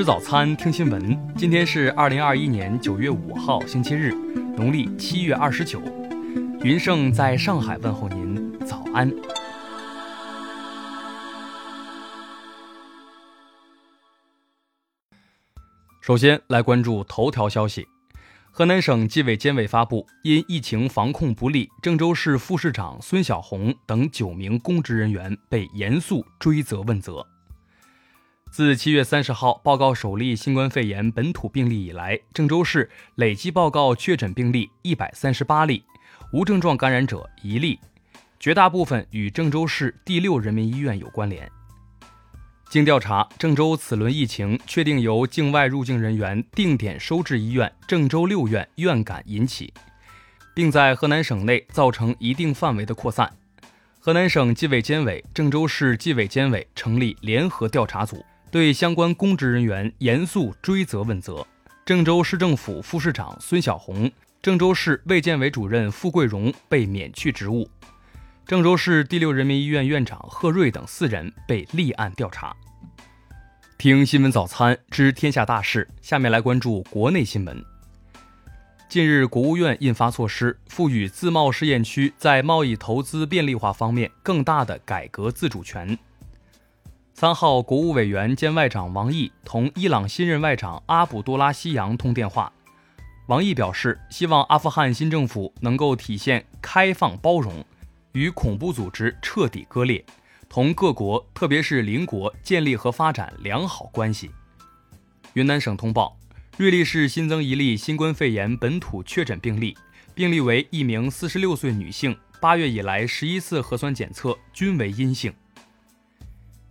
吃早餐，听新闻。今天是二零二一年九月五号，星期日，农历七月二十九。云盛在上海问候您，早安。首先来关注头条消息：河南省纪委监委发布，因疫情防控不力，郑州市副市长孙小红等九名公职人员被严肃追责问责。自七月三十号报告首例新冠肺炎本土病例以来，郑州市累计报告确诊病例一百三十八例，无症状感染者一例，绝大部分与郑州市第六人民医院有关联。经调查，郑州此轮疫情确定由境外入境人员定点收治医院郑州六院院感引起，并在河南省内造成一定范围的扩散。河南省纪委监委、郑州市纪委监委成立联合调查组。对相关公职人员严肃追责问责。郑州市政府副市长孙小红、郑州市卫健委主任付桂荣被免去职务。郑州市第六人民医院院长贺瑞等四人被立案调查。听新闻早餐知天下大事，下面来关注国内新闻。近日，国务院印发措施，赋予自贸试验区在贸易投资便利化方面更大的改革自主权。三号，国务委员兼外长王毅同伊朗新任外长阿卜杜拉希扬通电话。王毅表示，希望阿富汗新政府能够体现开放包容，与恐怖组织彻底割裂，同各国特别是邻国建立和发展良好关系。云南省通报，瑞丽市新增一例新冠肺炎本土确诊病例，病例为一名四十六岁女性，八月以来十一次核酸检测均为阴性。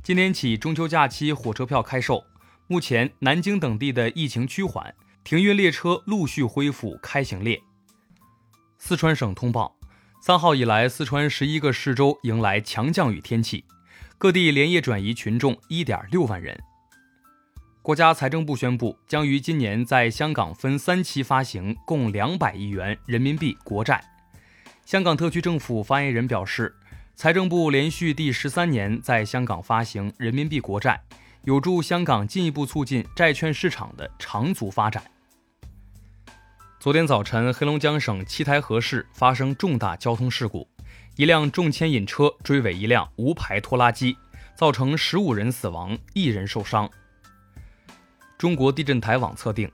今天起，中秋假期火车票开售。目前，南京等地的疫情趋缓，停运列车陆续恢复开行列。四川省通报，三号以来，四川十一个市州迎来强降雨天气，各地连夜转移群众一点六万人。国家财政部宣布，将于今年在香港分三期发行共两百亿元人民币国债。香港特区政府发言人表示。财政部连续第十三年在香港发行人民币国债，有助香港进一步促进债券市场的长足发展。昨天早晨，黑龙江省七台河市发生重大交通事故，一辆重牵引车追尾一辆无牌拖拉机，造成十五人死亡，一人受伤。中国地震台网测定，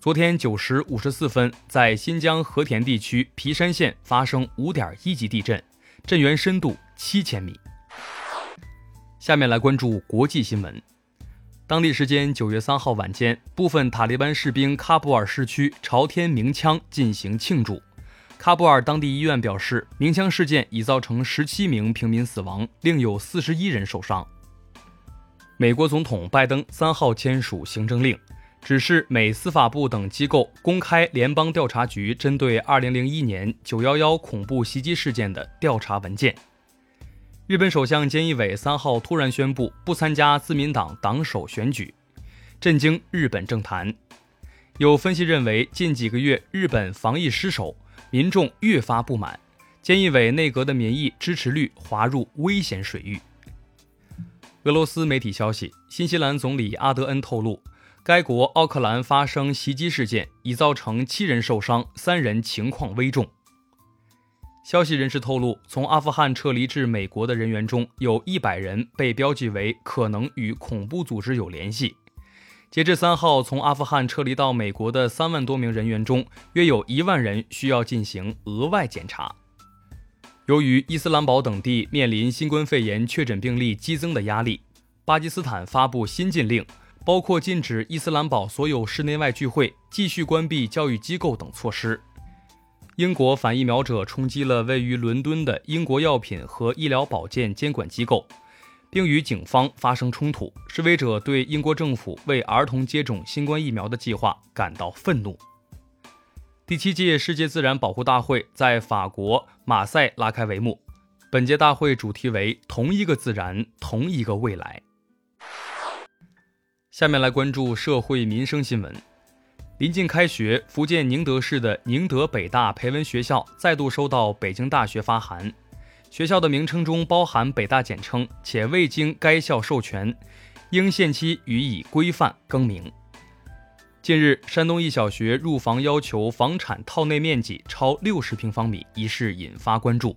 昨天九时五十四分，在新疆和田地区皮山县发生五点一级地震。震源深度七千米。下面来关注国际新闻。当地时间九月三号晚间，部分塔利班士兵喀布尔市区朝天鸣枪进行庆祝。喀布尔当地医院表示，鸣枪事件已造成十七名平民死亡，另有四十一人受伤。美国总统拜登三号签署行政令。指示美司法部等机构公开联邦调查局针对2001年911恐怖袭击事件的调查文件。日本首相菅义伟三号突然宣布不参加自民党党首选举，震惊日本政坛。有分析认为，近几个月日本防疫失守，民众越发不满，菅义伟内阁的民意支持率滑入危险水域。俄罗斯媒体消息，新西兰总理阿德恩透露。该国奥克兰发生袭击事件，已造成七人受伤，三人情况危重。消息人士透露，从阿富汗撤离至美国的人员中，有一百人被标记为可能与恐怖组织有联系。截至三号，从阿富汗撤离到美国的三万多名人员中，约有一万人需要进行额外检查。由于伊斯兰堡等地面临新冠肺炎确诊病例激增的压力，巴基斯坦发布新禁令。包括禁止伊斯兰堡所有室内外聚会、继续关闭教育机构等措施。英国反疫苗者冲击了位于伦敦的英国药品和医疗保健监管机构，并与警方发生冲突。示威者对英国政府为儿童接种新冠疫苗的计划感到愤怒。第七届世界自然保护大会在法国马赛拉开帷幕，本届大会主题为“同一个自然，同一个未来”。下面来关注社会民生新闻。临近开学，福建宁德市的宁德北大培文学校再度收到北京大学发函，学校的名称中包含北大简称，且未经该校授权，应限期予以规范更名。近日，山东一小学入房要求房产套内面积超六十平方米一事引发关注。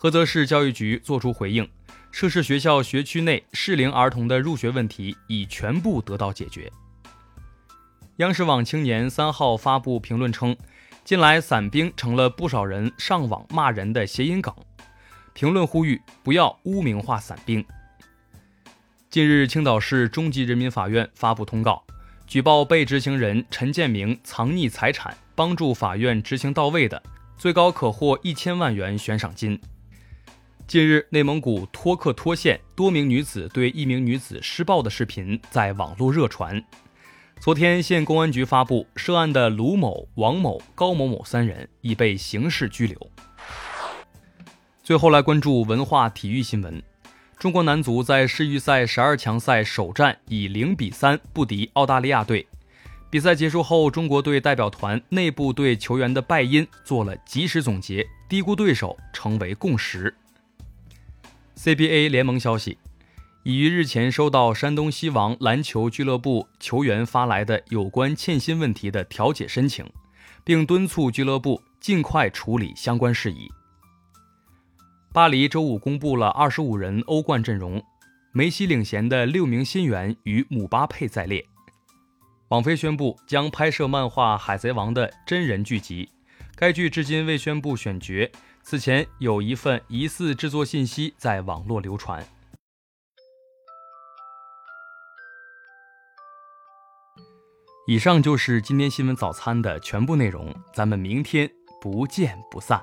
菏泽市教育局作出回应，涉事学校学区内适龄儿童的入学问题已全部得到解决。央视网青年三号发布评论称，近来伞兵成了不少人上网骂人的谐音梗。评论呼吁不要污名化伞兵。近日，青岛市中级人民法院发布通告，举报被执行人陈建明藏匿财产，帮助法院执行到位的，最高可获一千万元悬赏金。近日，内蒙古托克托县多名女子对一名女子施暴的视频在网络热传。昨天，县公安局发布，涉案的卢某、王某、高某某三人已被刑事拘留。最后来关注文化体育新闻。中国男足在世预赛十二强赛首战以零比三不敌澳大利亚队。比赛结束后，中国队代表团内部对球员的败因做了及时总结，低估对手成为共识。CBA 联盟消息，已于日前收到山东西王篮球俱乐部球员发来的有关欠薪问题的调解申请，并敦促俱乐部尽快处理相关事宜。巴黎周五公布了二十五人欧冠阵容，梅西领衔的六名新援与姆巴佩在列。网飞宣布将拍摄漫画《海贼王》的真人剧集，该剧至今未宣布选角。此前有一份疑似制作信息在网络流传。以上就是今天新闻早餐的全部内容，咱们明天不见不散。